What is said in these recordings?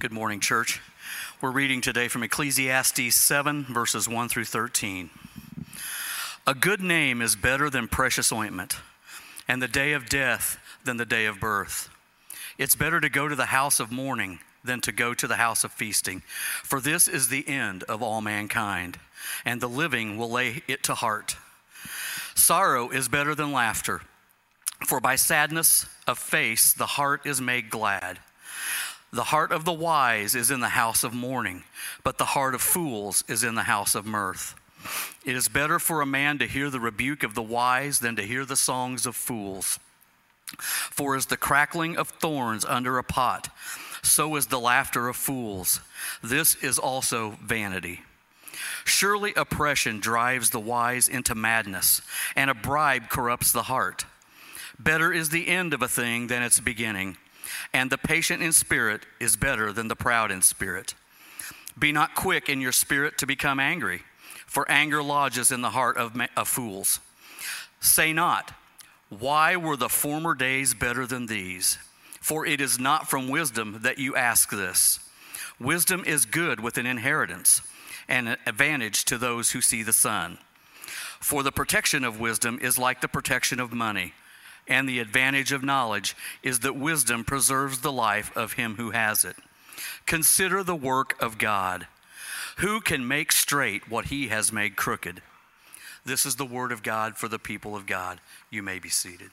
Good morning, church. We're reading today from Ecclesiastes 7, verses 1 through 13. A good name is better than precious ointment, and the day of death than the day of birth. It's better to go to the house of mourning than to go to the house of feasting, for this is the end of all mankind, and the living will lay it to heart. Sorrow is better than laughter, for by sadness of face the heart is made glad. The heart of the wise is in the house of mourning, but the heart of fools is in the house of mirth. It is better for a man to hear the rebuke of the wise than to hear the songs of fools. For as the crackling of thorns under a pot, so is the laughter of fools. This is also vanity. Surely oppression drives the wise into madness, and a bribe corrupts the heart. Better is the end of a thing than its beginning and the patient in spirit is better than the proud in spirit. Be not quick in your spirit to become angry, for anger lodges in the heart of, of fools. Say not, Why were the former days better than these? For it is not from wisdom that you ask this. Wisdom is good with an inheritance, and an advantage to those who see the sun. For the protection of wisdom is like the protection of money and the advantage of knowledge is that wisdom preserves the life of him who has it. Consider the work of God. Who can make straight what he has made crooked? This is the word of God for the people of God. You may be seated.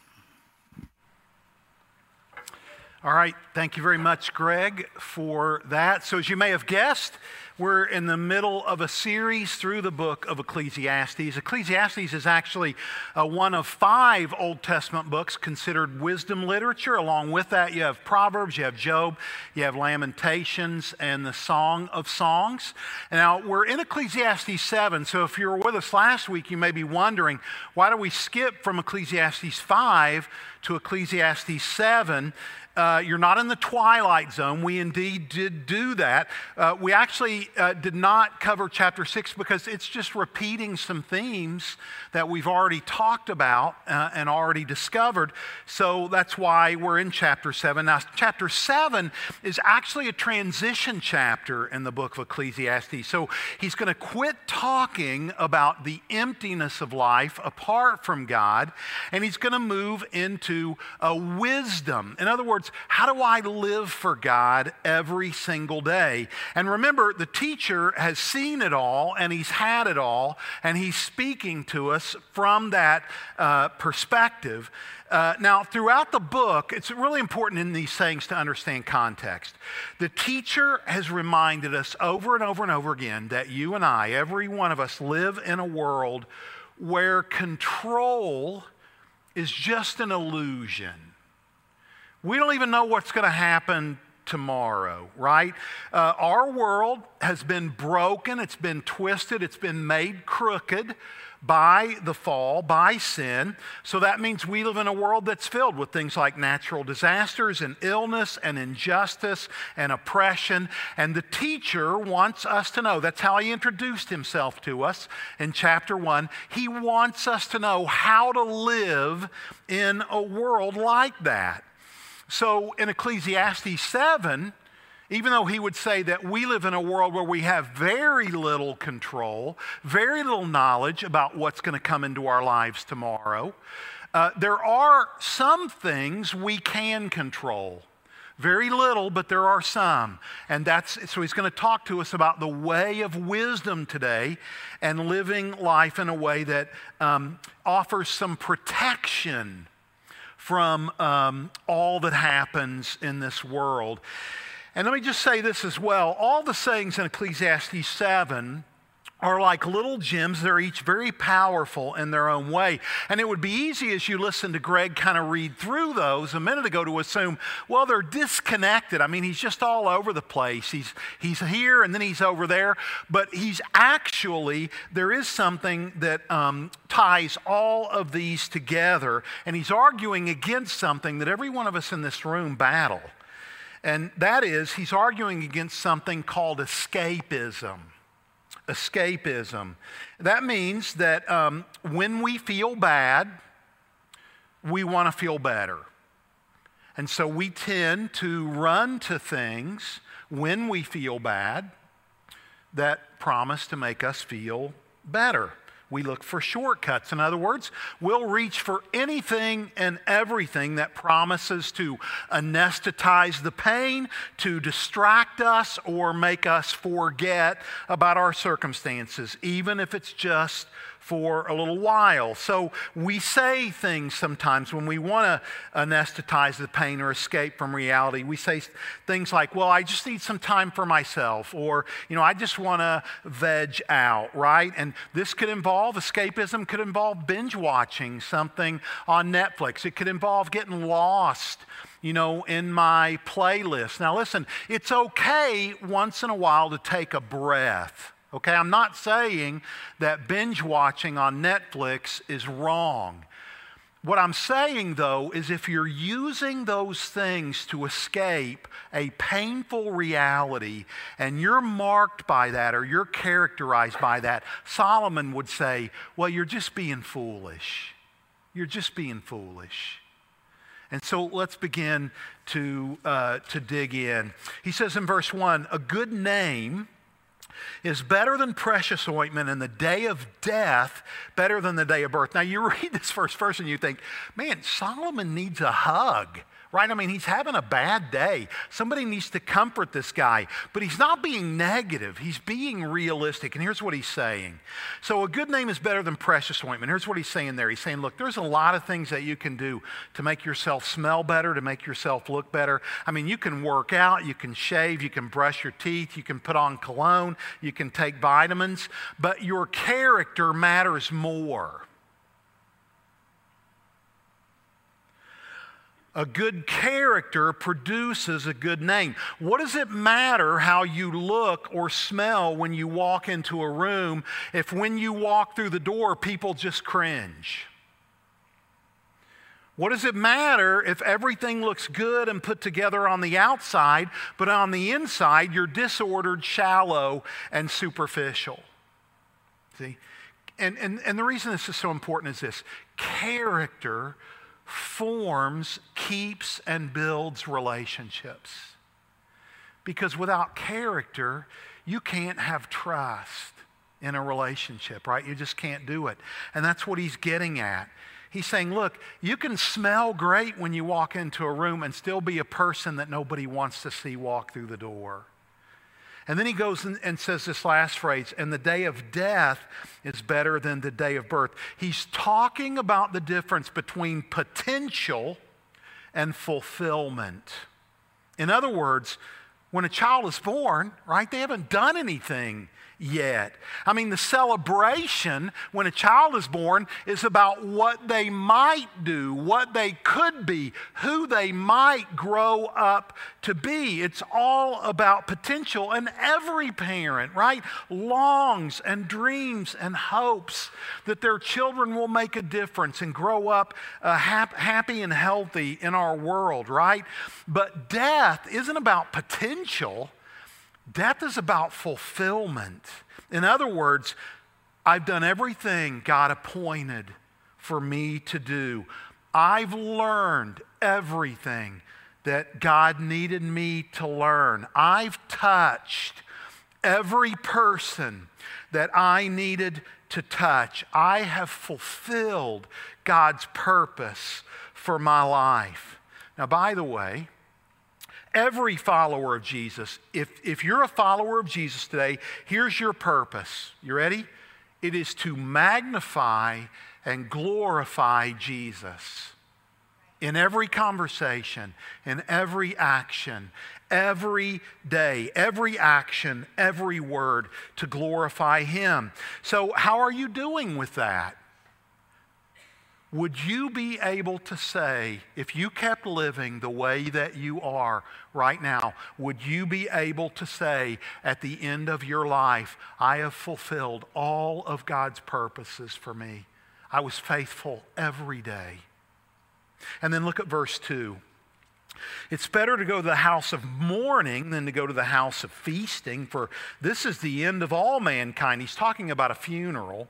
All right, thank you very much, Greg, for that. So, as you may have guessed, we're in the middle of a series through the book of Ecclesiastes. Ecclesiastes is actually uh, one of five Old Testament books considered wisdom literature. Along with that, you have Proverbs, you have Job, you have Lamentations, and the Song of Songs. Now, we're in Ecclesiastes 7, so if you were with us last week, you may be wondering why do we skip from Ecclesiastes 5 to Ecclesiastes 7? Uh, you're not in the twilight zone. We indeed did do that. Uh, we actually uh, did not cover chapter six because it's just repeating some themes that we've already talked about uh, and already discovered. So that's why we're in chapter seven. Now, chapter seven is actually a transition chapter in the book of Ecclesiastes. So he's going to quit talking about the emptiness of life apart from God, and he's going to move into a wisdom. In other words, how do I live for God every single day? And remember, the teacher has seen it all and he's had it all, and he's speaking to us from that uh, perspective. Uh, now, throughout the book, it's really important in these things to understand context. The teacher has reminded us over and over and over again that you and I, every one of us, live in a world where control is just an illusion. We don't even know what's going to happen tomorrow, right? Uh, our world has been broken, it's been twisted, it's been made crooked by the fall, by sin. So that means we live in a world that's filled with things like natural disasters and illness and injustice and oppression. And the teacher wants us to know that's how he introduced himself to us in chapter one. He wants us to know how to live in a world like that. So in Ecclesiastes 7, even though he would say that we live in a world where we have very little control, very little knowledge about what's going to come into our lives tomorrow, uh, there are some things we can control. Very little, but there are some. And that's so he's going to talk to us about the way of wisdom today and living life in a way that um, offers some protection from um, all that happens in this world. And let me just say this as well all the sayings in Ecclesiastes 7 are like little gems. They're each very powerful in their own way. And it would be easy as you listen to Greg kind of read through those a minute ago to assume, well, they're disconnected. I mean, he's just all over the place. He's, he's here and then he's over there. But he's actually, there is something that um, ties all of these together. And he's arguing against something that every one of us in this room battle. And that is, he's arguing against something called escapism escapism. That means that um, when we feel bad, we want to feel better. And so we tend to run to things when we feel bad that promise to make us feel better. We look for shortcuts. In other words, we'll reach for anything and everything that promises to anesthetize the pain, to distract us, or make us forget about our circumstances, even if it's just for a little while. So we say things sometimes when we want to anesthetize the pain or escape from reality. We say things like, well, I just need some time for myself, or, you know, I just want to veg out, right? And this could involve escapism, could involve binge watching something on Netflix, it could involve getting lost you know, in my playlist. Now, listen, it's okay once in a while to take a breath. Okay, I'm not saying that binge watching on Netflix is wrong. What I'm saying, though, is if you're using those things to escape a painful reality and you're marked by that or you're characterized by that, Solomon would say, well, you're just being foolish. You're just being foolish. And so let's begin to, uh, to dig in. He says in verse 1 a good name is better than precious ointment in the day of death, better than the day of birth. Now, you read this first verse and you think, man, Solomon needs a hug right? I mean, he's having a bad day. Somebody needs to comfort this guy. But he's not being negative, he's being realistic. And here's what he's saying. So, a good name is better than precious ointment. Here's what he's saying there. He's saying, look, there's a lot of things that you can do to make yourself smell better, to make yourself look better. I mean, you can work out, you can shave, you can brush your teeth, you can put on cologne, you can take vitamins, but your character matters more. A good character produces a good name. What does it matter how you look or smell when you walk into a room if when you walk through the door, people just cringe? What does it matter if everything looks good and put together on the outside, but on the inside you're disordered, shallow, and superficial? See? And, and, and the reason this is so important is this character forms, keeps, and builds relationships. Because without character, you can't have trust in a relationship, right? You just can't do it. And that's what he's getting at. He's saying, look, you can smell great when you walk into a room and still be a person that nobody wants to see walk through the door. And then he goes and says this last phrase, and the day of death is better than the day of birth. He's talking about the difference between potential and fulfillment. In other words, when a child is born, right, they haven't done anything yet. I mean, the celebration when a child is born is about what they might do, what they could be, who they might grow up to be. It's all about potential. And every parent, right, longs and dreams and hopes that their children will make a difference and grow up uh, hap- happy and healthy in our world, right? But death isn't about potential. Death is about fulfillment. In other words, I've done everything God appointed for me to do. I've learned everything that God needed me to learn. I've touched every person that I needed to touch. I have fulfilled God's purpose for my life. Now, by the way, every follower of Jesus, if, if you're a follower of Jesus today, here's your purpose. You ready? It is to magnify and glorify Jesus in every conversation, in every action, every day, every action, every word to glorify Him. So, how are you doing with that? Would you be able to say, if you kept living the way that you are right now, would you be able to say at the end of your life, I have fulfilled all of God's purposes for me? I was faithful every day. And then look at verse 2. It's better to go to the house of mourning than to go to the house of feasting, for this is the end of all mankind. He's talking about a funeral.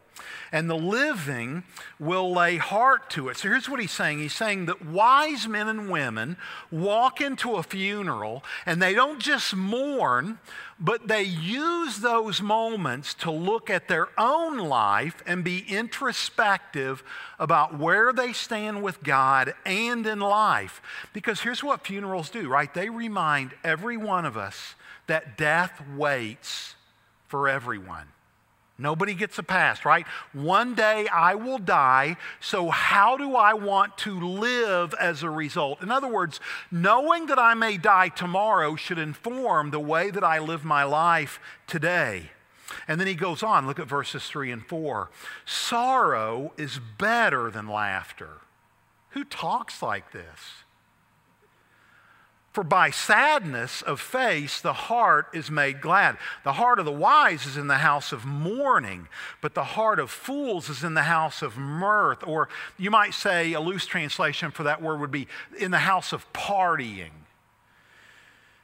And the living will lay heart to it. So here's what he's saying He's saying that wise men and women walk into a funeral and they don't just mourn, but they use those moments to look at their own life and be introspective about where they stand with God and in life. Because here's what funerals do, right? They remind every one of us that death waits for everyone. Nobody gets a pass, right? One day I will die, so how do I want to live as a result? In other words, knowing that I may die tomorrow should inform the way that I live my life today. And then he goes on, look at verses 3 and 4. Sorrow is better than laughter. Who talks like this? For by sadness of face the heart is made glad. The heart of the wise is in the house of mourning, but the heart of fools is in the house of mirth. Or you might say a loose translation for that word would be in the house of partying.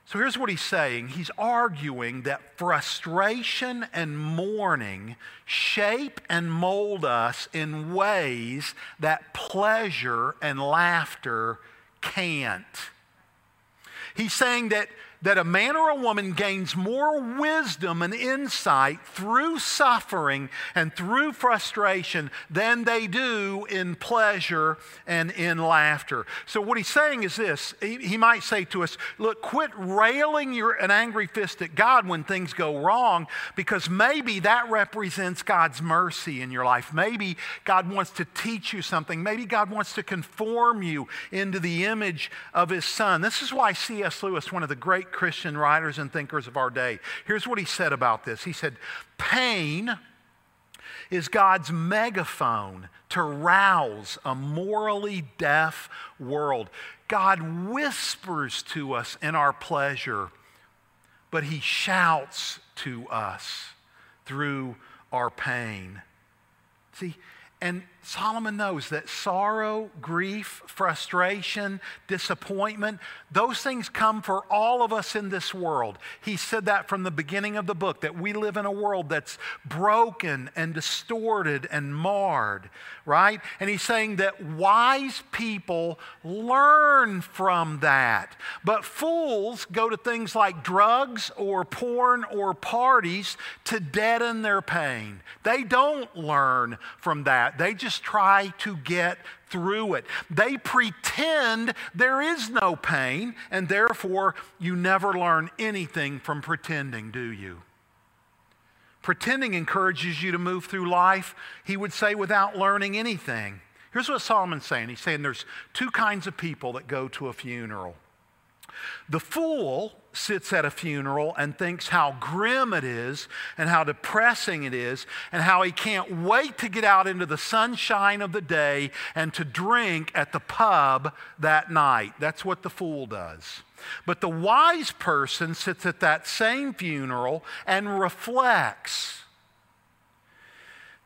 So here's what he's saying he's arguing that frustration and mourning shape and mold us in ways that pleasure and laughter can't. He's saying that, that a man or a woman gains more wisdom and insight through suffering and through frustration than they do in pleasure and in laughter. So, what he's saying is this he, he might say to us, Look, quit railing your, an angry fist at God when things go wrong, because maybe that represents God's mercy in your life. Maybe God wants to teach you something. Maybe God wants to conform you into the image of his son. This is why C.S. Lewis, one of the great Christian writers and thinkers of our day. Here's what he said about this He said, Pain is God's megaphone to rouse a morally deaf world. God whispers to us in our pleasure, but he shouts to us through our pain. See, and Solomon knows that sorrow, grief, frustration, disappointment, those things come for all of us in this world. He said that from the beginning of the book that we live in a world that's broken and distorted and marred, right? And he's saying that wise people learn from that. But fools go to things like drugs or porn or parties to deaden their pain. They don't learn from that. They just just try to get through it. They pretend there is no pain, and therefore you never learn anything from pretending, do you? Pretending encourages you to move through life, he would say, without learning anything. Here's what Solomon's saying He's saying there's two kinds of people that go to a funeral. The fool sits at a funeral and thinks how grim it is and how depressing it is and how he can't wait to get out into the sunshine of the day and to drink at the pub that night. That's what the fool does. But the wise person sits at that same funeral and reflects.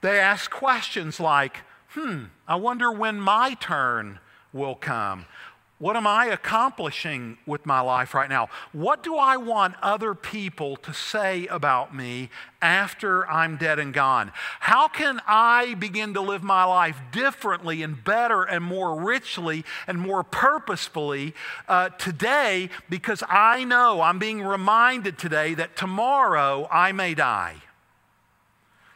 They ask questions like, hmm, I wonder when my turn will come. What am I accomplishing with my life right now? What do I want other people to say about me after I'm dead and gone? How can I begin to live my life differently and better and more richly and more purposefully uh, today because I know I'm being reminded today that tomorrow I may die?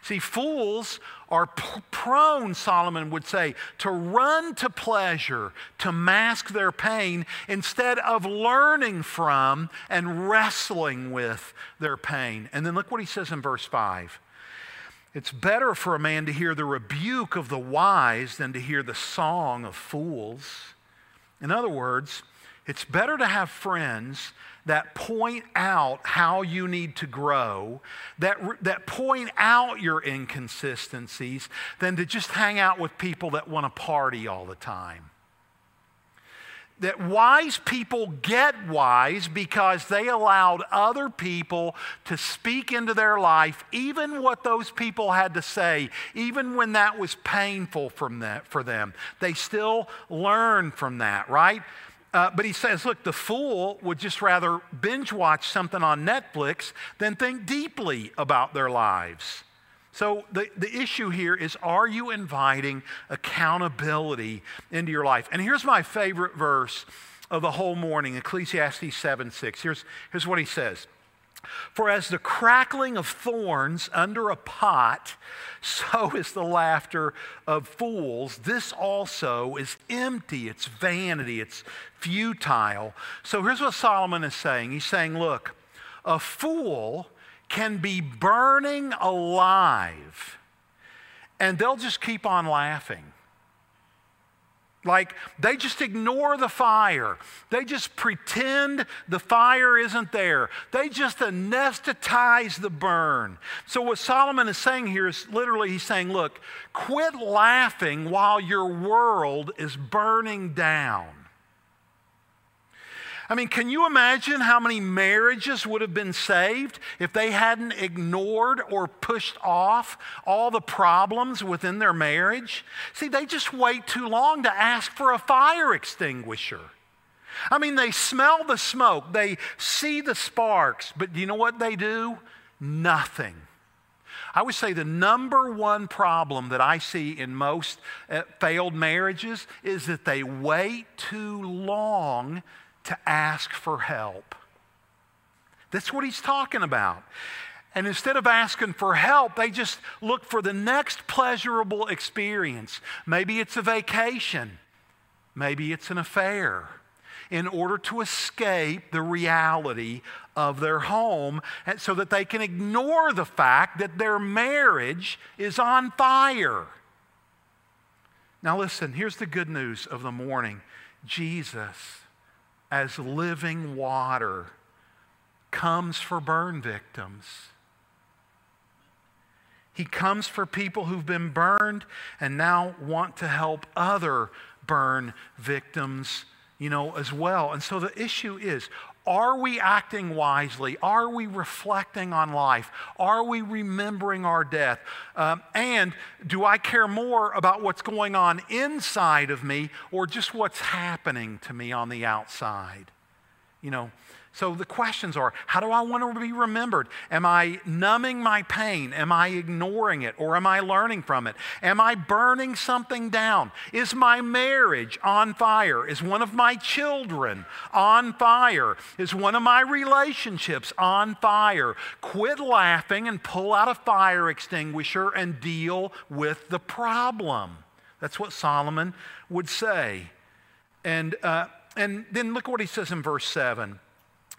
See, fools are prone, Solomon would say, to run to pleasure, to mask their pain, instead of learning from and wrestling with their pain. And then look what he says in verse 5. It's better for a man to hear the rebuke of the wise than to hear the song of fools. In other words, it's better to have friends that point out how you need to grow, that, that point out your inconsistencies, than to just hang out with people that want to party all the time. That wise people get wise because they allowed other people to speak into their life, even what those people had to say, even when that was painful from that, for them. They still learn from that, right? Uh, but he says, look, the fool would just rather binge watch something on Netflix than think deeply about their lives. So, the, the issue here is are you inviting accountability into your life? And here's my favorite verse of the whole morning Ecclesiastes 7 6. Here's, here's what he says For as the crackling of thorns under a pot, so is the laughter of fools. This also is empty, it's vanity, it's futile. So here's what Solomon is saying He's saying, Look, a fool can be burning alive and they'll just keep on laughing. Like they just ignore the fire. They just pretend the fire isn't there. They just anesthetize the burn. So, what Solomon is saying here is literally he's saying, look, quit laughing while your world is burning down. I mean, can you imagine how many marriages would have been saved if they hadn't ignored or pushed off all the problems within their marriage? See, they just wait too long to ask for a fire extinguisher. I mean, they smell the smoke, they see the sparks, but do you know what they do? Nothing. I would say the number one problem that I see in most uh, failed marriages is that they wait too long to ask for help. That's what he's talking about. And instead of asking for help, they just look for the next pleasurable experience. Maybe it's a vacation, maybe it's an affair, in order to escape the reality of their home so that they can ignore the fact that their marriage is on fire. Now, listen, here's the good news of the morning Jesus as living water comes for burn victims. He comes for people who've been burned and now want to help other burn victims, you know, as well. And so the issue is are we acting wisely? Are we reflecting on life? Are we remembering our death? Um, and do I care more about what's going on inside of me or just what's happening to me on the outside? You know, so the questions are how do I want to be remembered? Am I numbing my pain? Am I ignoring it? Or am I learning from it? Am I burning something down? Is my marriage on fire? Is one of my children on fire? Is one of my relationships on fire? Quit laughing and pull out a fire extinguisher and deal with the problem. That's what Solomon would say. And, uh, and then look what he says in verse 7.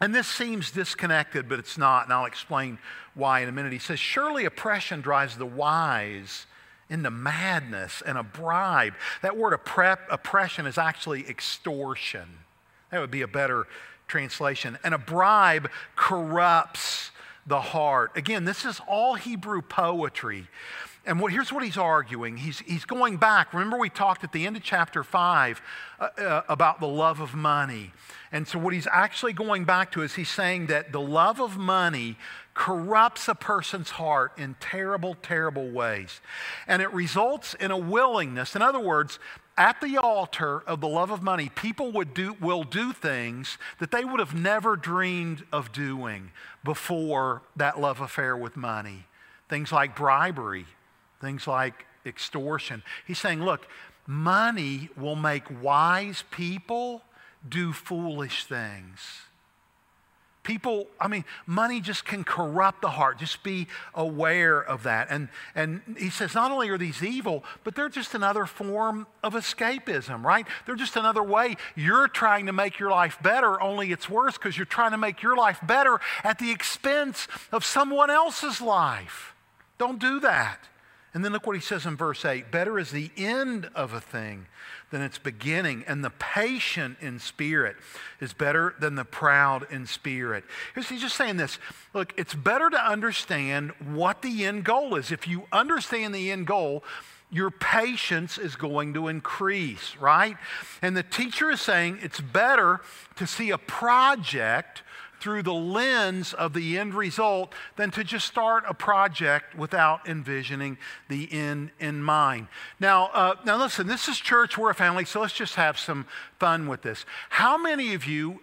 And this seems disconnected, but it's not, and I'll explain why in a minute. He says, Surely oppression drives the wise into madness and a bribe. That word oppression is actually extortion. That would be a better translation. And a bribe corrupts the heart. Again, this is all Hebrew poetry. And what, here's what he's arguing. He's, he's going back. Remember, we talked at the end of chapter 5 uh, uh, about the love of money. And so, what he's actually going back to is he's saying that the love of money corrupts a person's heart in terrible, terrible ways. And it results in a willingness. In other words, at the altar of the love of money, people would do, will do things that they would have never dreamed of doing before that love affair with money. Things like bribery, things like extortion. He's saying, look, money will make wise people do foolish things. People, I mean, money just can corrupt the heart. Just be aware of that. And, and he says, not only are these evil, but they're just another form of escapism, right? They're just another way you're trying to make your life better, only it's worse because you're trying to make your life better at the expense of someone else's life. Don't do that. And then look what he says in verse 8 Better is the end of a thing than its beginning, and the patient in spirit is better than the proud in spirit. He's just saying this look, it's better to understand what the end goal is. If you understand the end goal, your patience is going to increase, right? And the teacher is saying it's better to see a project through the lens of the end result than to just start a project without envisioning the end in mind. Now, uh, now listen, this is church, we're a family, so let's just have some fun with this. How many of you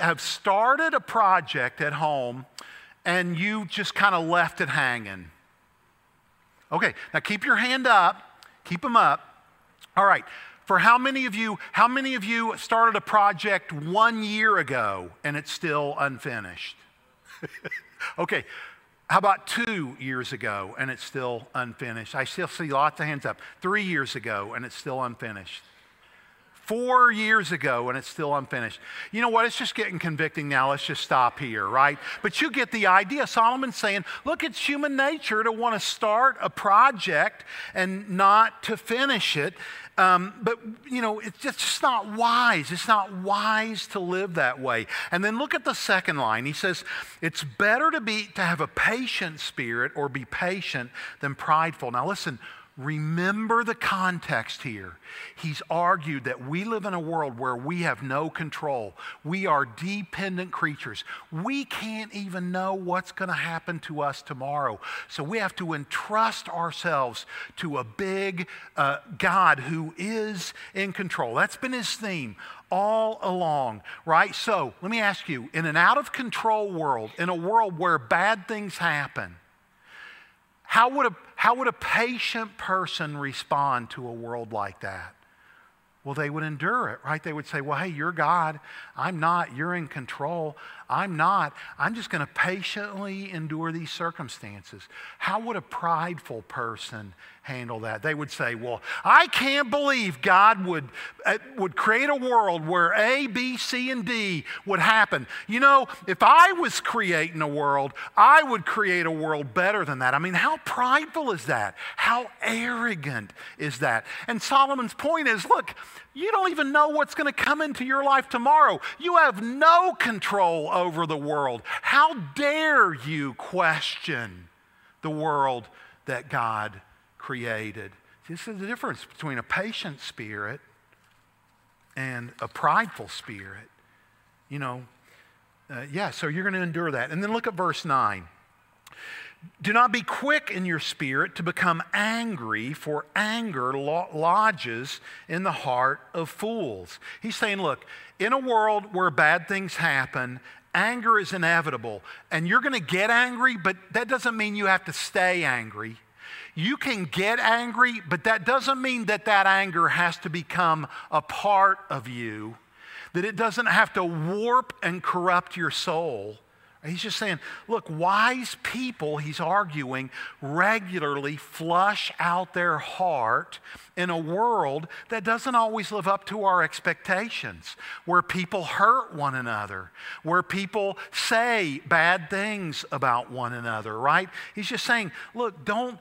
have started a project at home and you just kind of left it hanging? Okay, now keep your hand up. Keep them up. All right. For how many of you, how many of you started a project one year ago and it's still unfinished? okay. How about two years ago and it's still unfinished? I still see lots of hands up. Three years ago and it's still unfinished four years ago and it's still unfinished. You know what? It's just getting convicting now. Let's just stop here, right? But you get the idea. Solomon's saying, look, it's human nature to want to start a project and not to finish it. Um, but, you know, it's just, not wise. It's not wise to live that way. And then look at the second line. He says, it's better to, be, to have a patient spirit or be patient than prideful. Now, listen, Remember the context here. He's argued that we live in a world where we have no control. We are dependent creatures. We can't even know what's going to happen to us tomorrow. So we have to entrust ourselves to a big uh, God who is in control. That's been his theme all along, right? So let me ask you in an out of control world, in a world where bad things happen, how would, a, how would a patient person respond to a world like that? Well, they would endure it, right? They would say, Well, hey, you're God. I'm not. You're in control. I'm not. I'm just going to patiently endure these circumstances. How would a prideful person handle that? They would say, Well, I can't believe God would, uh, would create a world where A, B, C, and D would happen. You know, if I was creating a world, I would create a world better than that. I mean, how prideful is that? How arrogant is that? And Solomon's point is look, you don't even know what's going to come into your life tomorrow. You have no control over the world. How dare you question the world that God created? This is the difference between a patient spirit and a prideful spirit. You know, uh, yeah, so you're going to endure that. And then look at verse 9. Do not be quick in your spirit to become angry, for anger lodges in the heart of fools. He's saying, look, in a world where bad things happen, anger is inevitable. And you're going to get angry, but that doesn't mean you have to stay angry. You can get angry, but that doesn't mean that that anger has to become a part of you, that it doesn't have to warp and corrupt your soul. He's just saying, look, wise people, he's arguing, regularly flush out their heart in a world that doesn't always live up to our expectations, where people hurt one another, where people say bad things about one another, right? He's just saying, look, don't,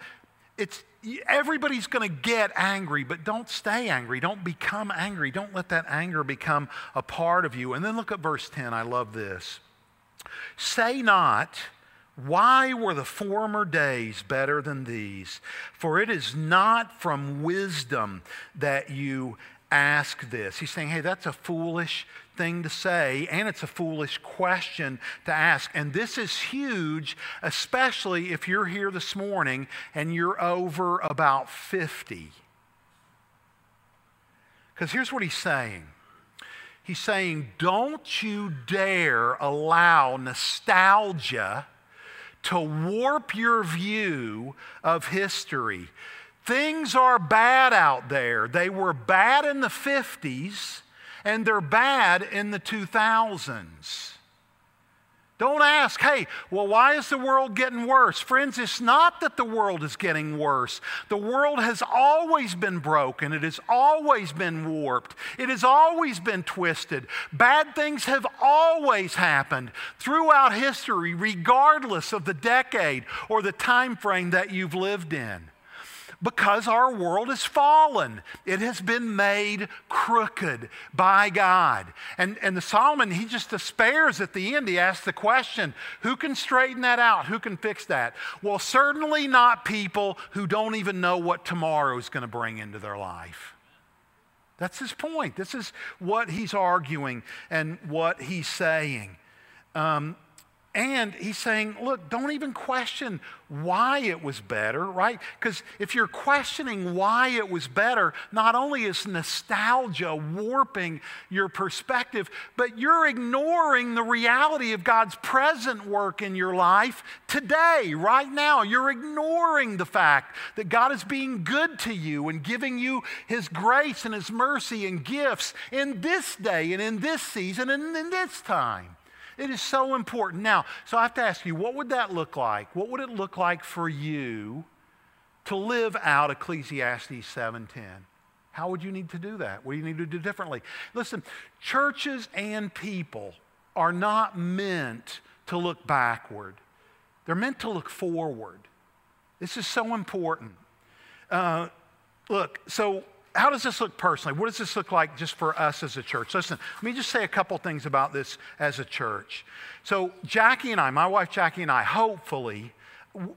it's, everybody's going to get angry, but don't stay angry. Don't become angry. Don't let that anger become a part of you. And then look at verse 10. I love this. Say not, why were the former days better than these? For it is not from wisdom that you ask this. He's saying, hey, that's a foolish thing to say, and it's a foolish question to ask. And this is huge, especially if you're here this morning and you're over about 50. Because here's what he's saying He's saying, don't you dare allow nostalgia to warp your view of history. Things are bad out there. They were bad in the 50s, and they're bad in the 2000s. Don't ask, hey, well, why is the world getting worse? Friends, it's not that the world is getting worse. The world has always been broken, it has always been warped, it has always been twisted. Bad things have always happened throughout history, regardless of the decade or the time frame that you've lived in because our world is fallen. It has been made crooked by God. And, and the Solomon, he just despairs at the end. He asks the question who can straighten that out? Who can fix that? Well, certainly not people who don't even know what tomorrow is going to bring into their life. That's his point. This is what he's arguing and what he's saying. Um, And he's saying, look, don't even question why it was better, right? Because if you're questioning why it was better, not only is nostalgia warping your perspective, but you're ignoring the reality of God's present work in your life today, right now. You're ignoring the fact that God is being good to you and giving you His grace and His mercy and gifts in this day and in this season and in this time. It is so important. Now, so I have to ask you, what would that look like? What would it look like for you to live out Ecclesiastes 7:10? How would you need to do that? What do you need to do differently? Listen, churches and people are not meant to look backward. They're meant to look forward. This is so important. Uh, look, so how does this look personally? What does this look like just for us as a church? Listen, let me just say a couple things about this as a church. So, Jackie and I, my wife Jackie and I, hopefully,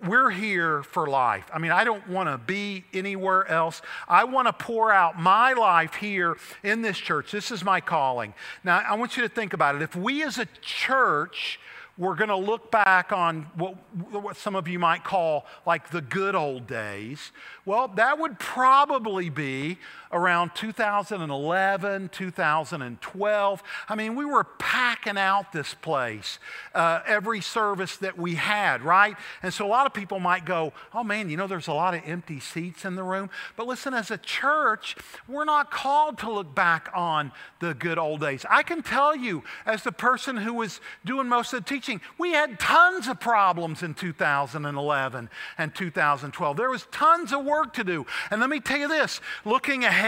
we're here for life. I mean, I don't want to be anywhere else. I want to pour out my life here in this church. This is my calling. Now, I want you to think about it. If we as a church we're going to look back on what, what some of you might call like the good old days. Well, that would probably be around 2011, 2012. I mean, we were packing out this place uh, every service that we had, right? And so a lot of people might go, oh man, you know, there's a lot of empty seats in the room. But listen, as a church, we're not called to look back on the good old days. I can tell you, as the person who was doing most of the teaching, we had tons of problems in 2011 and 2012. There was tons of work to do. And let me tell you this looking ahead,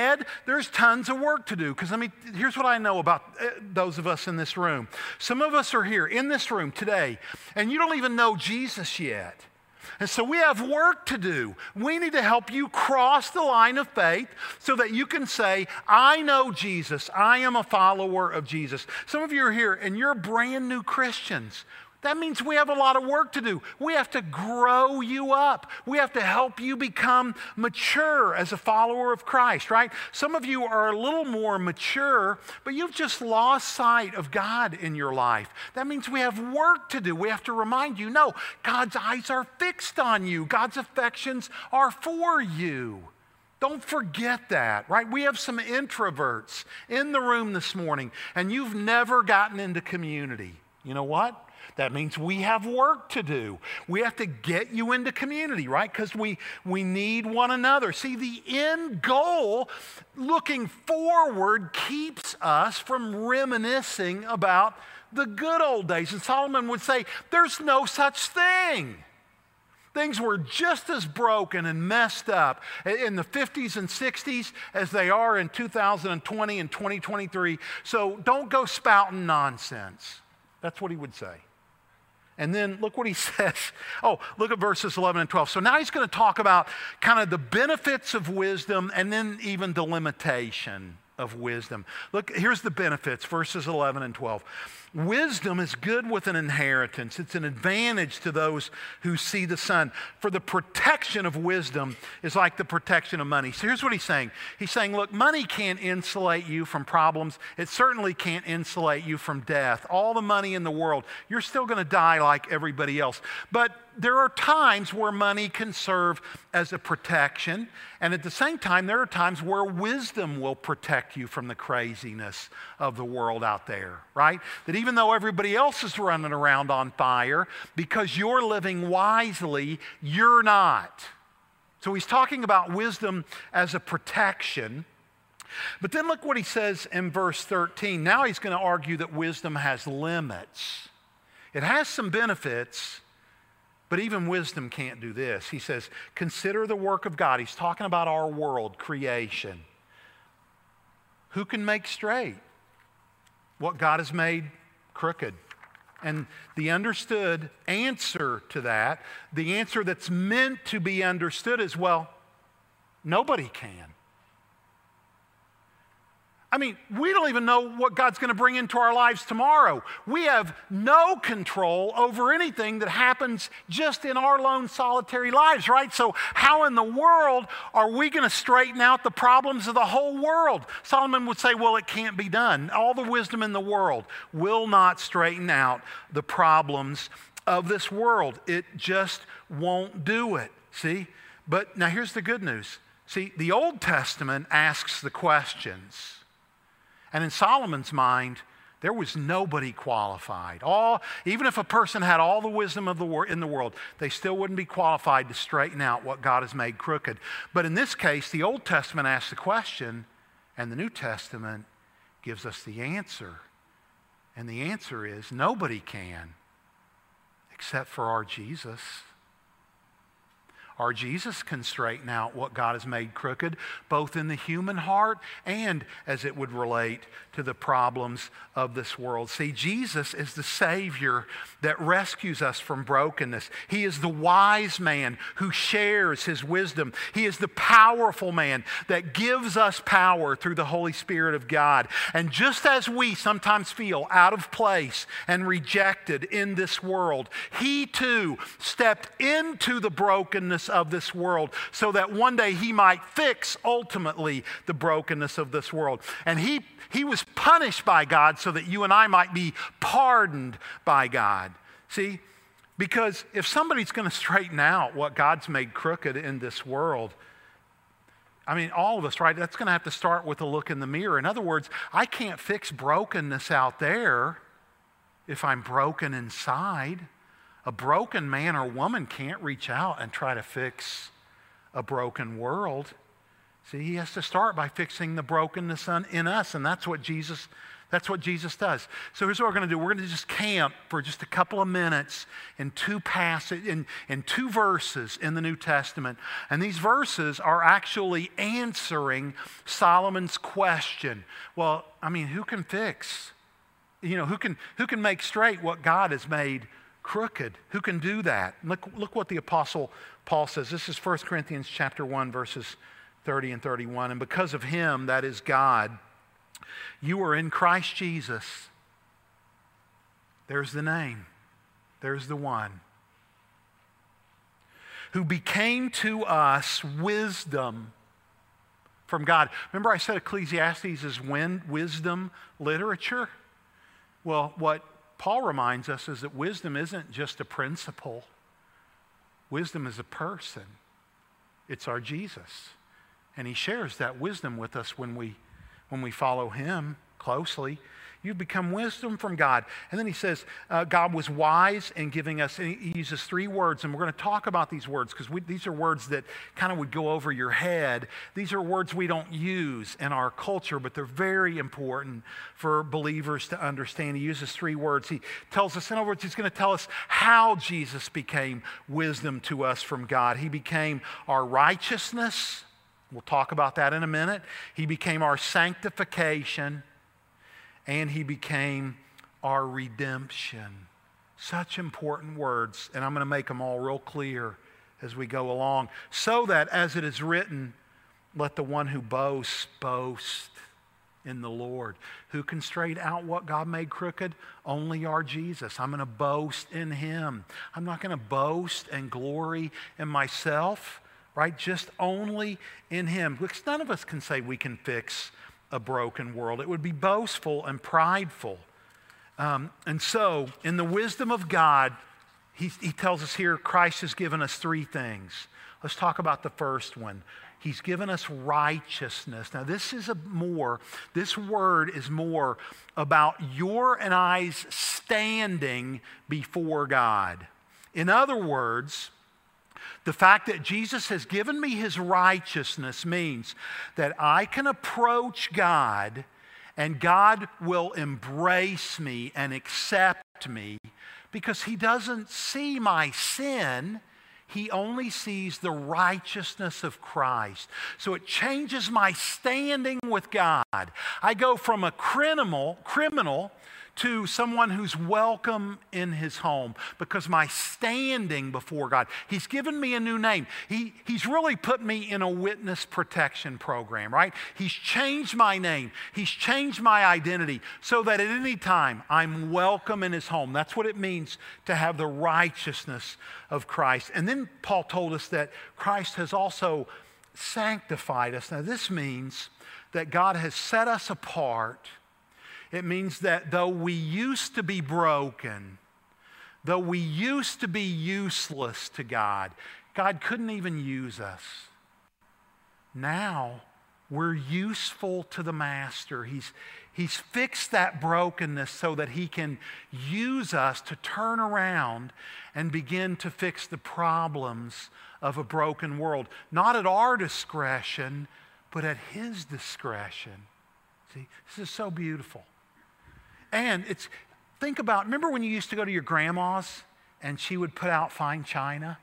there's tons of work to do. Because let me, here's what I know about uh, those of us in this room. Some of us are here in this room today, and you don't even know Jesus yet. And so we have work to do. We need to help you cross the line of faith so that you can say, I know Jesus. I am a follower of Jesus. Some of you are here and you're brand new Christians. That means we have a lot of work to do. We have to grow you up. We have to help you become mature as a follower of Christ, right? Some of you are a little more mature, but you've just lost sight of God in your life. That means we have work to do. We have to remind you no, God's eyes are fixed on you, God's affections are for you. Don't forget that, right? We have some introverts in the room this morning, and you've never gotten into community. You know what? That means we have work to do. We have to get you into community, right? Because we, we need one another. See, the end goal, looking forward, keeps us from reminiscing about the good old days. And Solomon would say, There's no such thing. Things were just as broken and messed up in the 50s and 60s as they are in 2020 and 2023. So don't go spouting nonsense. That's what he would say. And then look what he says. Oh, look at verses 11 and 12. So now he's going to talk about kind of the benefits of wisdom and then even the limitation of wisdom. Look, here's the benefits, verses 11 and 12. Wisdom is good with an inheritance. It's an advantage to those who see the sun. For the protection of wisdom is like the protection of money. So here's what he's saying He's saying, look, money can't insulate you from problems. It certainly can't insulate you from death. All the money in the world, you're still going to die like everybody else. But there are times where money can serve as a protection, and at the same time, there are times where wisdom will protect you from the craziness of the world out there, right? That even though everybody else is running around on fire, because you're living wisely, you're not. So he's talking about wisdom as a protection. But then look what he says in verse 13. Now he's going to argue that wisdom has limits. It has some benefits, but even wisdom can't do this. He says, Consider the work of God. He's talking about our world, creation. Who can make straight what God has made crooked? And the understood answer to that, the answer that's meant to be understood is well, nobody can. I mean, we don't even know what God's going to bring into our lives tomorrow. We have no control over anything that happens just in our lone solitary lives, right? So, how in the world are we going to straighten out the problems of the whole world? Solomon would say, well, it can't be done. All the wisdom in the world will not straighten out the problems of this world. It just won't do it. See? But now here's the good news. See, the Old Testament asks the questions. And in Solomon's mind, there was nobody qualified. All, even if a person had all the wisdom of the wor- in the world, they still wouldn't be qualified to straighten out what God has made crooked. But in this case, the Old Testament asks the question, and the New Testament gives us the answer. And the answer is nobody can except for our Jesus. Our Jesus can straighten out what God has made crooked, both in the human heart and as it would relate to the problems of this world. See, Jesus is the Savior that rescues us from brokenness. He is the wise man who shares his wisdom. He is the powerful man that gives us power through the Holy Spirit of God. And just as we sometimes feel out of place and rejected in this world, He too stepped into the brokenness brokenness of this world so that one day he might fix ultimately the brokenness of this world. And he, he was punished by God so that you and I might be pardoned by God. See? Because if somebody's going to straighten out what God's made crooked in this world, I mean, all of us, right? That's going to have to start with a look in the mirror. In other words, I can't fix brokenness out there if I'm broken inside. A broken man or woman can't reach out and try to fix a broken world. See, he has to start by fixing the brokenness in us, and that's what Jesus that's what Jesus does. So here's what we're going to do. We're going to just camp for just a couple of minutes in two passages, in, in two verses in the New Testament. And these verses are actually answering Solomon's question. Well, I mean, who can fix? You know, who can who can make straight what God has made crooked. Who can do that? Look, look what the apostle Paul says. This is 1 Corinthians chapter 1 verses 30 and 31. And because of him, that is God, you are in Christ Jesus. There's the name. There's the one who became to us wisdom from God. Remember, I said Ecclesiastes is when wisdom literature? Well, what Paul reminds us is that wisdom isn't just a principle, wisdom is a person. It's our Jesus. And he shares that wisdom with us when we, when we follow him closely. You've become wisdom from God. And then he says, uh, God was wise in giving us, and he uses three words, and we're going to talk about these words because these are words that kind of would go over your head. These are words we don't use in our culture, but they're very important for believers to understand. He uses three words. He tells us, in other words, he's going to tell us how Jesus became wisdom to us from God. He became our righteousness. We'll talk about that in a minute. He became our sanctification and he became our redemption. Such important words, and I'm going to make them all real clear as we go along. So that, as it is written, let the one who boasts boast in the Lord. Who can straighten out what God made crooked? Only our Jesus. I'm going to boast in him. I'm not going to boast and glory in myself, right? Just only in him. Because none of us can say we can fix a broken world. It would be boastful and prideful. Um, and so, in the wisdom of God, he, he tells us here Christ has given us three things. Let's talk about the first one. He's given us righteousness. Now, this is a more, this word is more about your and I's standing before God. In other words, the fact that Jesus has given me his righteousness means that I can approach God and God will embrace me and accept me because he doesn't see my sin. He only sees the righteousness of Christ. So it changes my standing with God. I go from a criminal, criminal to someone who's welcome in his home because my standing before God, he's given me a new name. He, he's really put me in a witness protection program, right? He's changed my name, he's changed my identity so that at any time I'm welcome in his home. That's what it means to have the righteousness of Christ. And then Paul told us that Christ has also sanctified us. Now, this means that God has set us apart. It means that though we used to be broken, though we used to be useless to God, God couldn't even use us. Now we're useful to the Master. He's, he's fixed that brokenness so that He can use us to turn around and begin to fix the problems of a broken world. Not at our discretion, but at His discretion. See, this is so beautiful. And it's, think about, remember when you used to go to your grandma's and she would put out fine china?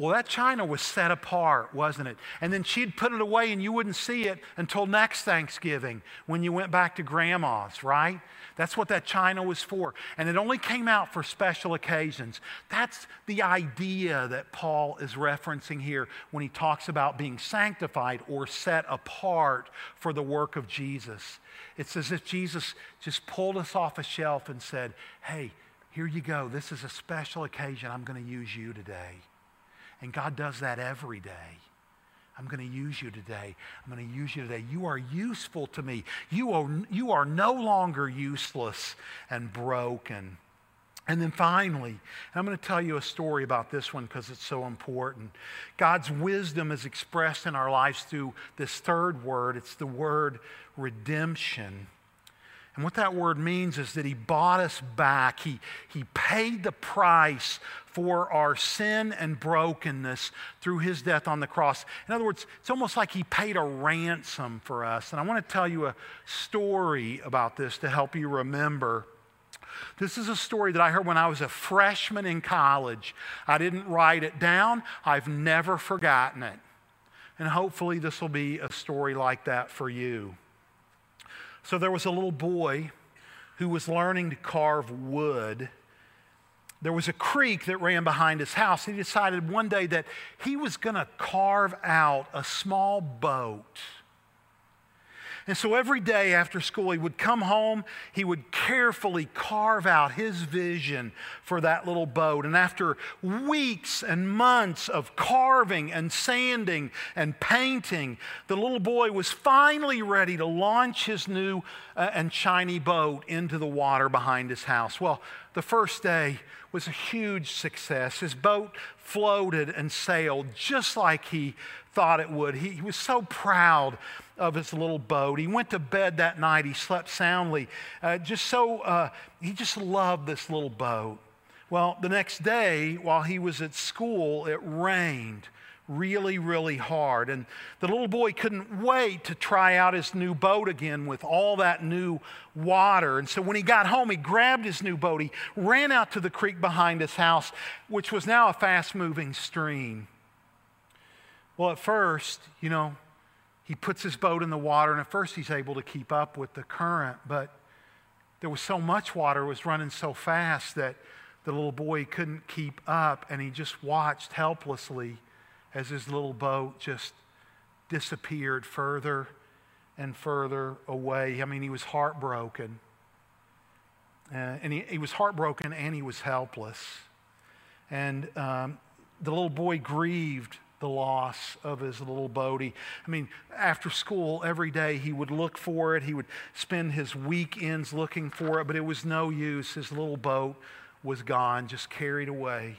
Well, that china was set apart, wasn't it? And then she'd put it away and you wouldn't see it until next Thanksgiving when you went back to grandma's, right? That's what that china was for. And it only came out for special occasions. That's the idea that Paul is referencing here when he talks about being sanctified or set apart for the work of Jesus. It's as if Jesus just pulled us off a shelf and said, Hey, here you go. This is a special occasion. I'm going to use you today. And God does that every day. I'm going to use you today. I'm going to use you today. You are useful to me. You are, you are no longer useless and broken. And then finally, I'm going to tell you a story about this one because it's so important. God's wisdom is expressed in our lives through this third word. It's the word redemption. And what that word means is that He bought us back. He, he paid the price for our sin and brokenness through His death on the cross. In other words, it's almost like He paid a ransom for us. And I want to tell you a story about this to help you remember. This is a story that I heard when I was a freshman in college. I didn't write it down, I've never forgotten it. And hopefully, this will be a story like that for you. So there was a little boy who was learning to carve wood. There was a creek that ran behind his house. He decided one day that he was going to carve out a small boat and so every day after school, he would come home, he would carefully carve out his vision for that little boat. And after weeks and months of carving and sanding and painting, the little boy was finally ready to launch his new uh, and shiny boat into the water behind his house. Well, the first day was a huge success. His boat floated and sailed just like he thought it would. He, he was so proud of his little boat. He went to bed that night. He slept soundly. Uh, just so, uh, he just loved this little boat. Well, the next day, while he was at school, it rained really, really hard. And the little boy couldn't wait to try out his new boat again with all that new water. And so when he got home, he grabbed his new boat. He ran out to the creek behind his house, which was now a fast moving stream. Well, at first, you know, he puts his boat in the water, and at first he's able to keep up with the current, but there was so much water, it was running so fast that the little boy couldn't keep up, and he just watched helplessly as his little boat just disappeared further and further away. I mean, he was heartbroken. Uh, and he, he, was heartbroken and he was helpless. And um, the little boy grieved the loss of his little boat. He, I mean, after school, every day he would look for it. He would spend his weekends looking for it, but it was no use. His little boat was gone, just carried away.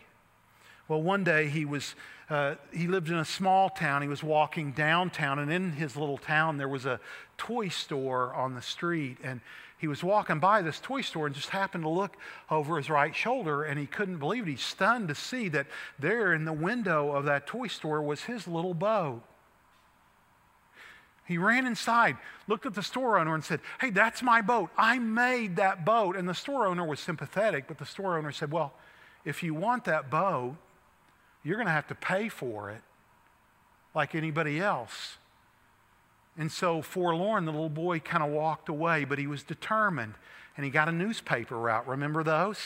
Well, one day he was, uh, he lived in a small town. He was walking downtown, and in his little town there was a toy store on the street. And he was walking by this toy store and just happened to look over his right shoulder and he couldn't believe it. He's stunned to see that there in the window of that toy store was his little boat. He ran inside, looked at the store owner, and said, Hey, that's my boat. I made that boat. And the store owner was sympathetic, but the store owner said, Well, if you want that boat, you're going to have to pay for it like anybody else. And so, forlorn, the little boy kind of walked away, but he was determined. and he got a newspaper route. Remember those?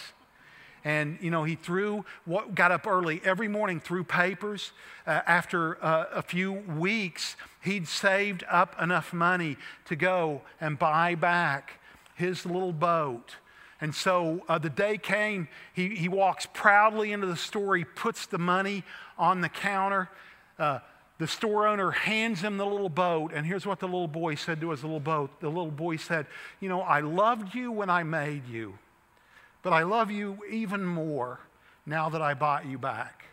And, you know, he threw, what, got up early every morning, threw papers. Uh, after uh, a few weeks, he'd saved up enough money to go and buy back his little boat. And so uh, the day came, he, he walks proudly into the store, he puts the money on the counter. Uh, the store owner hands him the little boat, and here's what the little boy said to his little boat. The little boy said, You know, I loved you when I made you. But I love you even more now that I bought you back.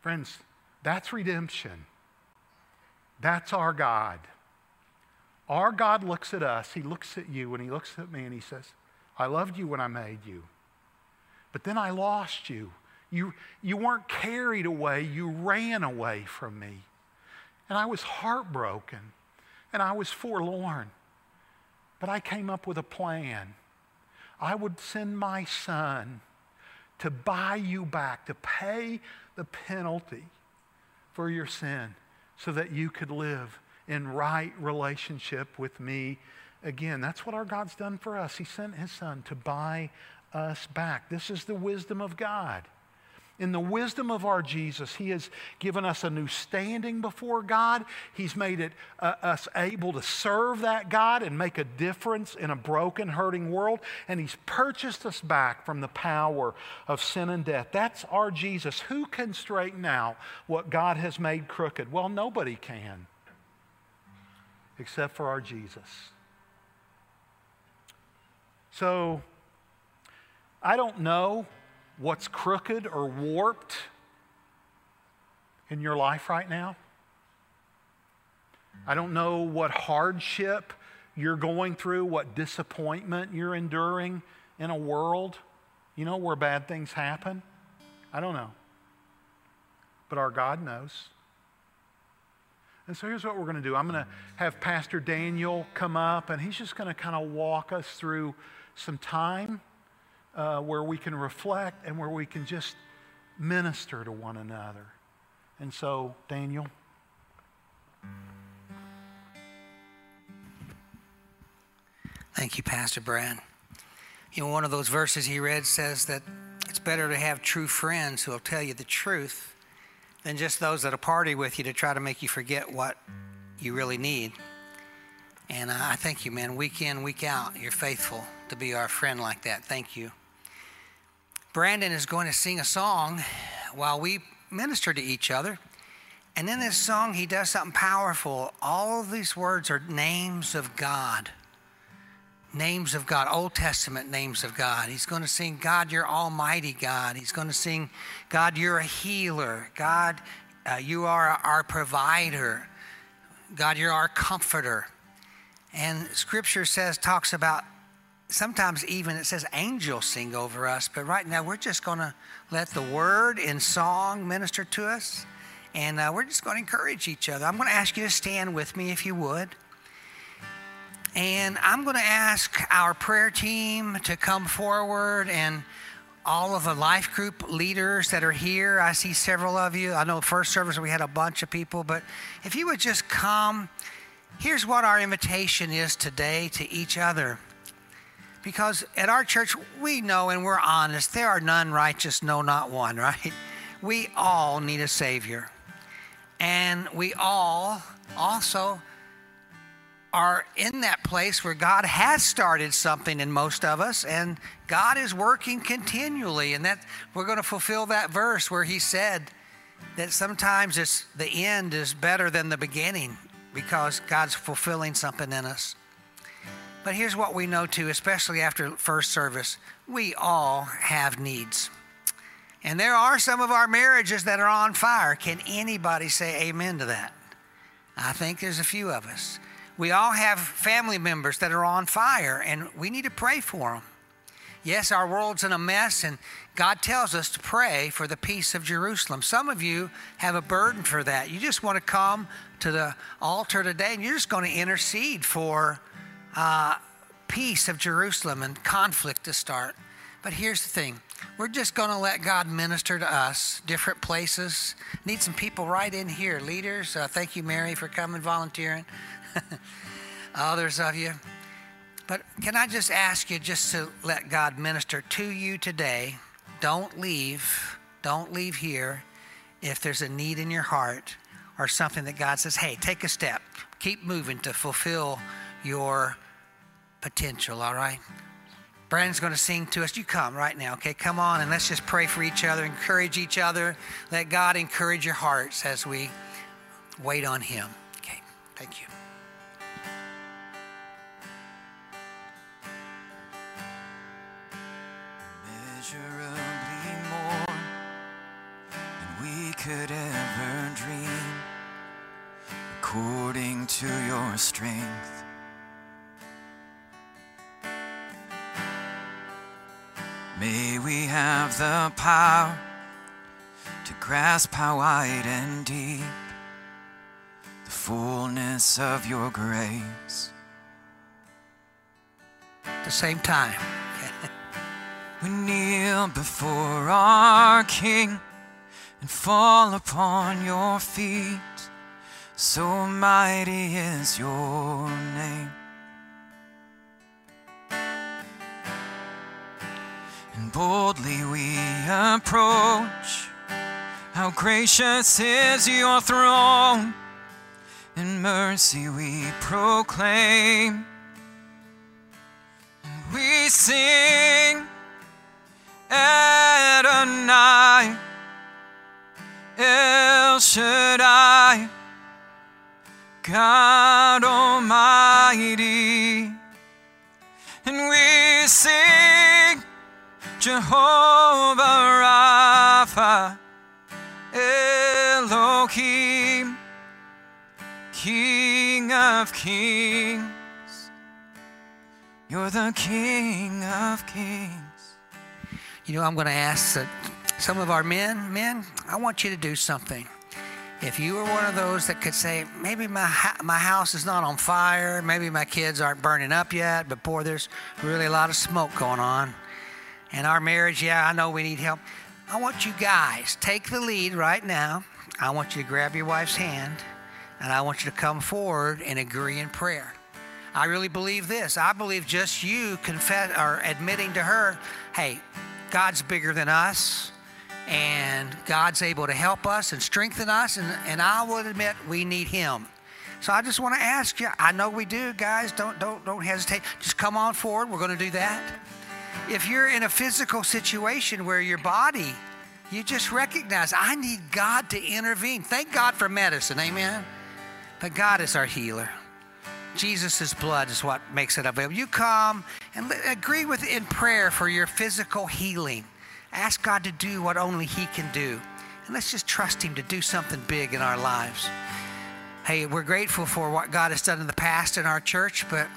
Friends, that's redemption. That's our God. Our God looks at us, He looks at you, and He looks at me, and He says, I loved you when I made you. But then I lost you. You, you weren't carried away, you ran away from me. And I was heartbroken, and I was forlorn. But I came up with a plan. I would send my son to buy you back, to pay the penalty for your sin so that you could live in right relationship with me again. That's what our God's done for us. He sent his son to buy us back. This is the wisdom of God. In the wisdom of our Jesus, He has given us a new standing before God. He's made it uh, us able to serve that God and make a difference in a broken, hurting world. And He's purchased us back from the power of sin and death. That's our Jesus. Who can straighten out what God has made crooked? Well, nobody can, except for our Jesus. So, I don't know what's crooked or warped in your life right now. I don't know what hardship you're going through, what disappointment you're enduring in a world, you know, where bad things happen. I don't know. But our God knows. And so here's what we're going to do I'm going to have Pastor Daniel come up, and he's just going to kind of walk us through some time uh, where we can reflect and where we can just minister to one another. And so, Daniel. Thank you, Pastor Brad. You know, one of those verses he read says that it's better to have true friends who will tell you the truth than just those that will party with you to try to make you forget what you really need. And I thank you, man. Week in, week out, you're faithful to be our friend like that. Thank you. Brandon is going to sing a song while we minister to each other. And in this song, he does something powerful. All of these words are names of God. Names of God, Old Testament names of God. He's going to sing, God, you're Almighty God. He's going to sing, God, you're a healer. God, uh, you are our provider. God, you're our comforter. And scripture says, talks about sometimes even it says angels sing over us, but right now we're just going to let the word in song minister to us. And uh, we're just going to encourage each other. I'm going to ask you to stand with me if you would. And I'm going to ask our prayer team to come forward and all of the life group leaders that are here. I see several of you. I know first service we had a bunch of people, but if you would just come, here's what our invitation is today to each other. Because at our church, we know and we're honest, there are none righteous, no, not one, right? We all need a Savior. And we all also are in that place where God has started something in most of us, and God is working continually. And that we're going to fulfill that verse where He said that sometimes it's, the end is better than the beginning because God's fulfilling something in us. But here's what we know too, especially after first service we all have needs. And there are some of our marriages that are on fire. Can anybody say amen to that? I think there's a few of us. We all have family members that are on fire, and we need to pray for them. Yes, our world's in a mess, and God tells us to pray for the peace of Jerusalem. Some of you have a burden for that. You just want to come to the altar today, and you're just going to intercede for uh, peace of Jerusalem and conflict to start. But here's the thing we're just going to let God minister to us, different places. Need some people right in here. Leaders, uh, thank you, Mary, for coming volunteering. Others of you. But can I just ask you just to let God minister to you today? Don't leave. Don't leave here if there's a need in your heart or something that God says, hey, take a step. Keep moving to fulfill your potential, all right? Brandon's going to sing to us. You come right now, okay? Come on and let's just pray for each other, encourage each other. Let God encourage your hearts as we wait on Him. Okay, thank you. Strength. May we have the power to grasp how wide and deep the fullness of your grace. At the same time, We kneel before our King and fall upon your feet. So mighty is your name. And boldly we approach. How gracious is your throne. In mercy we proclaim. And we sing. God Almighty, and we sing Jehovah Rapha, Elohim, King of Kings. You're the King of Kings. you know, I'm going to ask that some of our men, men, I want you to do something. If you were one of those that could say, maybe my, my house is not on fire, maybe my kids aren't burning up yet, but boy, there's really a lot of smoke going on. And our marriage, yeah, I know we need help. I want you guys, take the lead right now. I want you to grab your wife's hand and I want you to come forward and agree in prayer. I really believe this. I believe just you confess or admitting to her, hey, God's bigger than us and God's able to help us and strengthen us. And, and I would admit we need Him. So I just want to ask you. I know we do, guys. Don't don't don't hesitate. Just come on forward. We're going to do that. If you're in a physical situation where your body, you just recognize I need God to intervene. Thank God for medicine. Amen. But God is our healer. Jesus' blood is what makes it available. You come and agree with in prayer for your physical healing. Ask God to do what only He can do. And let's just trust Him to do something big in our lives. Hey, we're grateful for what God has done in the past in our church, but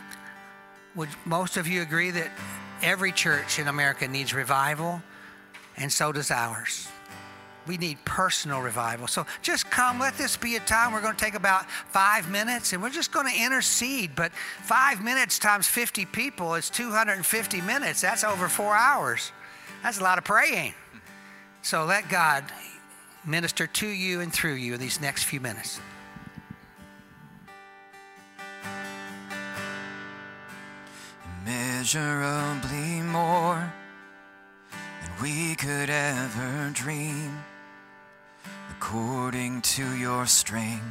would most of you agree that every church in America needs revival? And so does ours. We need personal revival. So just come. Let this be a time. We're going to take about five minutes and we're just going to intercede. But five minutes times 50 people is 250 minutes. That's over four hours. That's a lot of praying. So let God minister to you and through you in these next few minutes. immeasurably more than we could ever dream, according to your strength.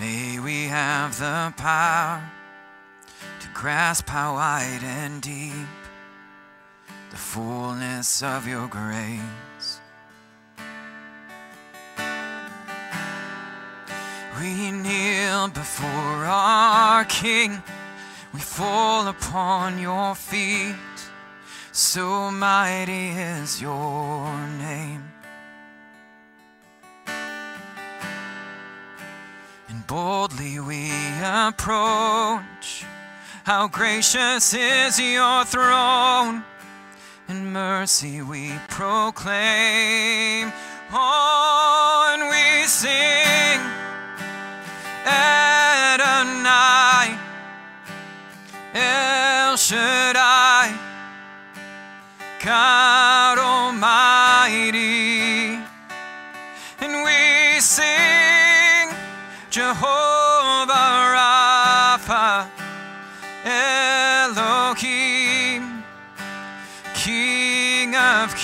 May we have the power grasp how wide and deep the fullness of your grace. We kneel before our King. We fall upon your feet. So mighty is your name. And boldly we approach. How gracious is your throne. In mercy we proclaim. On we sing. Adonai, El Shaddai, God Almighty, and we sing Jehovah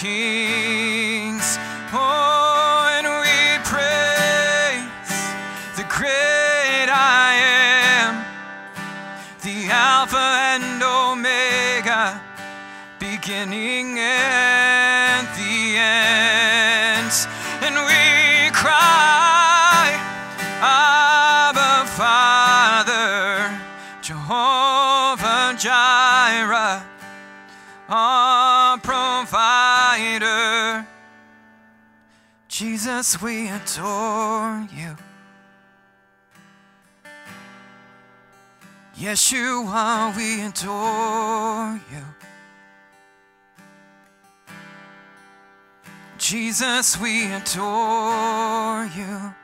kings. Oh, and we praise the great I am, the Alpha and Omega, beginning and Jesus, we adore you. Yeshua, we adore you. Jesus, we adore you.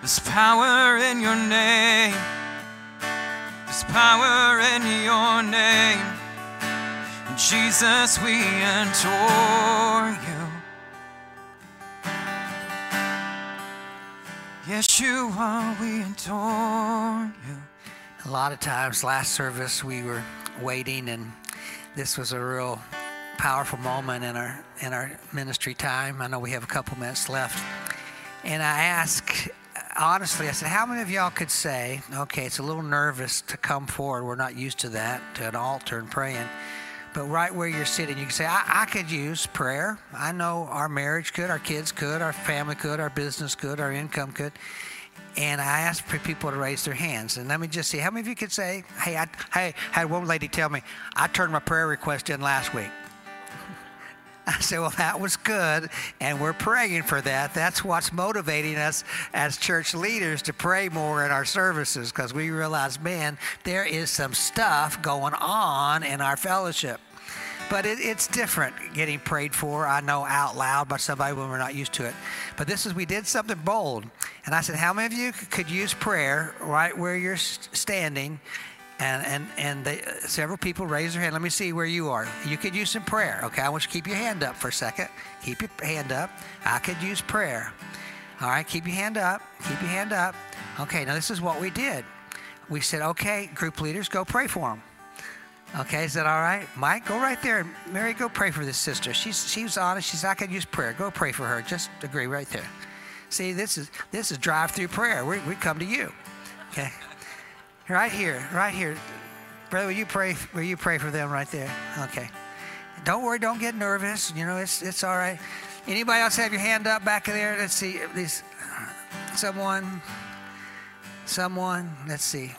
There's power in your name. There's power in your name. Jesus, we adore you. Yeshua, we adore you. A lot of times, last service, we were waiting, and this was a real powerful moment in our in our ministry time. I know we have a couple minutes left, and I asked honestly, I said, "How many of y'all could say, okay, it's a little nervous to come forward. We're not used to that, to an altar and praying." But right where you're sitting, you can say, I, I could use prayer. I know our marriage could, our kids could, our family could, our business could, our income could. And I asked for people to raise their hands. And let me just see, how many of you could say, hey, I, hey, I had one lady tell me, I turned my prayer request in last week. I said, well, that was good, and we're praying for that. That's what's motivating us as church leaders to pray more in our services because we realize, man, there is some stuff going on in our fellowship. But it, it's different getting prayed for, I know, out loud by somebody when we're not used to it. But this is, we did something bold. And I said, how many of you could use prayer right where you're standing? And, and, and they, uh, several people raised their hand. Let me see where you are. You could use some prayer. Okay, I want you to keep your hand up for a second. Keep your hand up. I could use prayer. All right, keep your hand up. Keep your hand up. Okay, now this is what we did. We said, okay, group leaders, go pray for them. Okay, is that all right? Mike, go right there. Mary, go pray for this sister. She's she's honest. She's I could use prayer. Go pray for her. Just agree right there. See, this is this is drive-through prayer. We we come to you. Okay. Right here, right here. Brother, will you pray will you pray for them right there? Okay. Don't worry, don't get nervous. You know, it's it's all right. Anybody else have your hand up back in there? Let's see. These someone someone, let's see.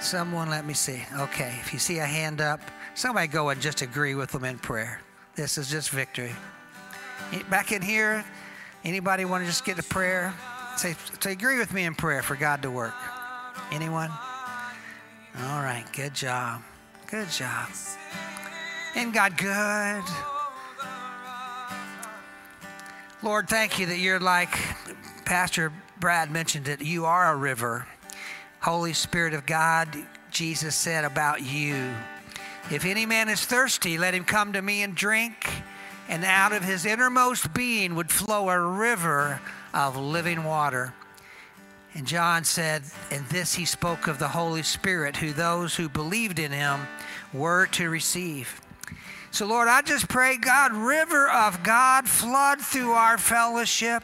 Someone, let me see. Okay, if you see a hand up, somebody go and just agree with them in prayer. This is just victory. Back in here, anybody want to just get a prayer? Say, say, agree with me in prayer for God to work. Anyone? All right, good job. Good job. Isn't God good? Lord, thank you that you're like Pastor Brad mentioned it. You are a river. Holy Spirit of God, Jesus said about you. If any man is thirsty, let him come to me and drink, and out of his innermost being would flow a river of living water. And John said, and this he spoke of the Holy Spirit, who those who believed in him were to receive. So, Lord, I just pray, God, river of God, flood through our fellowship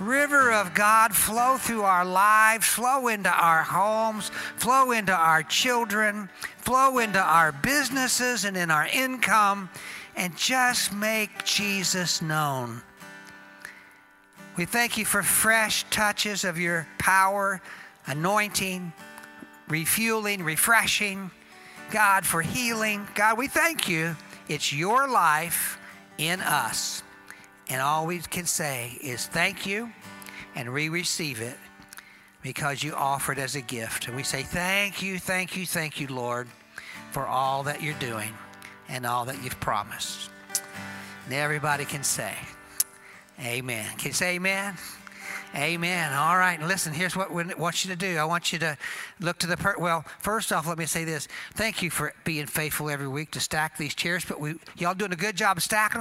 river of God flow through our lives, flow into our homes, flow into our children, flow into our businesses and in our income, and just make Jesus known. We thank you for fresh touches of your power, anointing, refueling, refreshing. God, for healing. God, we thank you. It's your life in us. And all we can say is thank you, and we receive it because you offered as a gift. And we say thank you, thank you, thank you, Lord, for all that you're doing and all that you've promised. And everybody can say, Amen. Can you say amen? Amen. All right. Listen, here's what we want you to do. I want you to look to the per- well. First off, let me say this. Thank you for being faithful every week to stack these chairs. But we y'all doing a good job of stacking.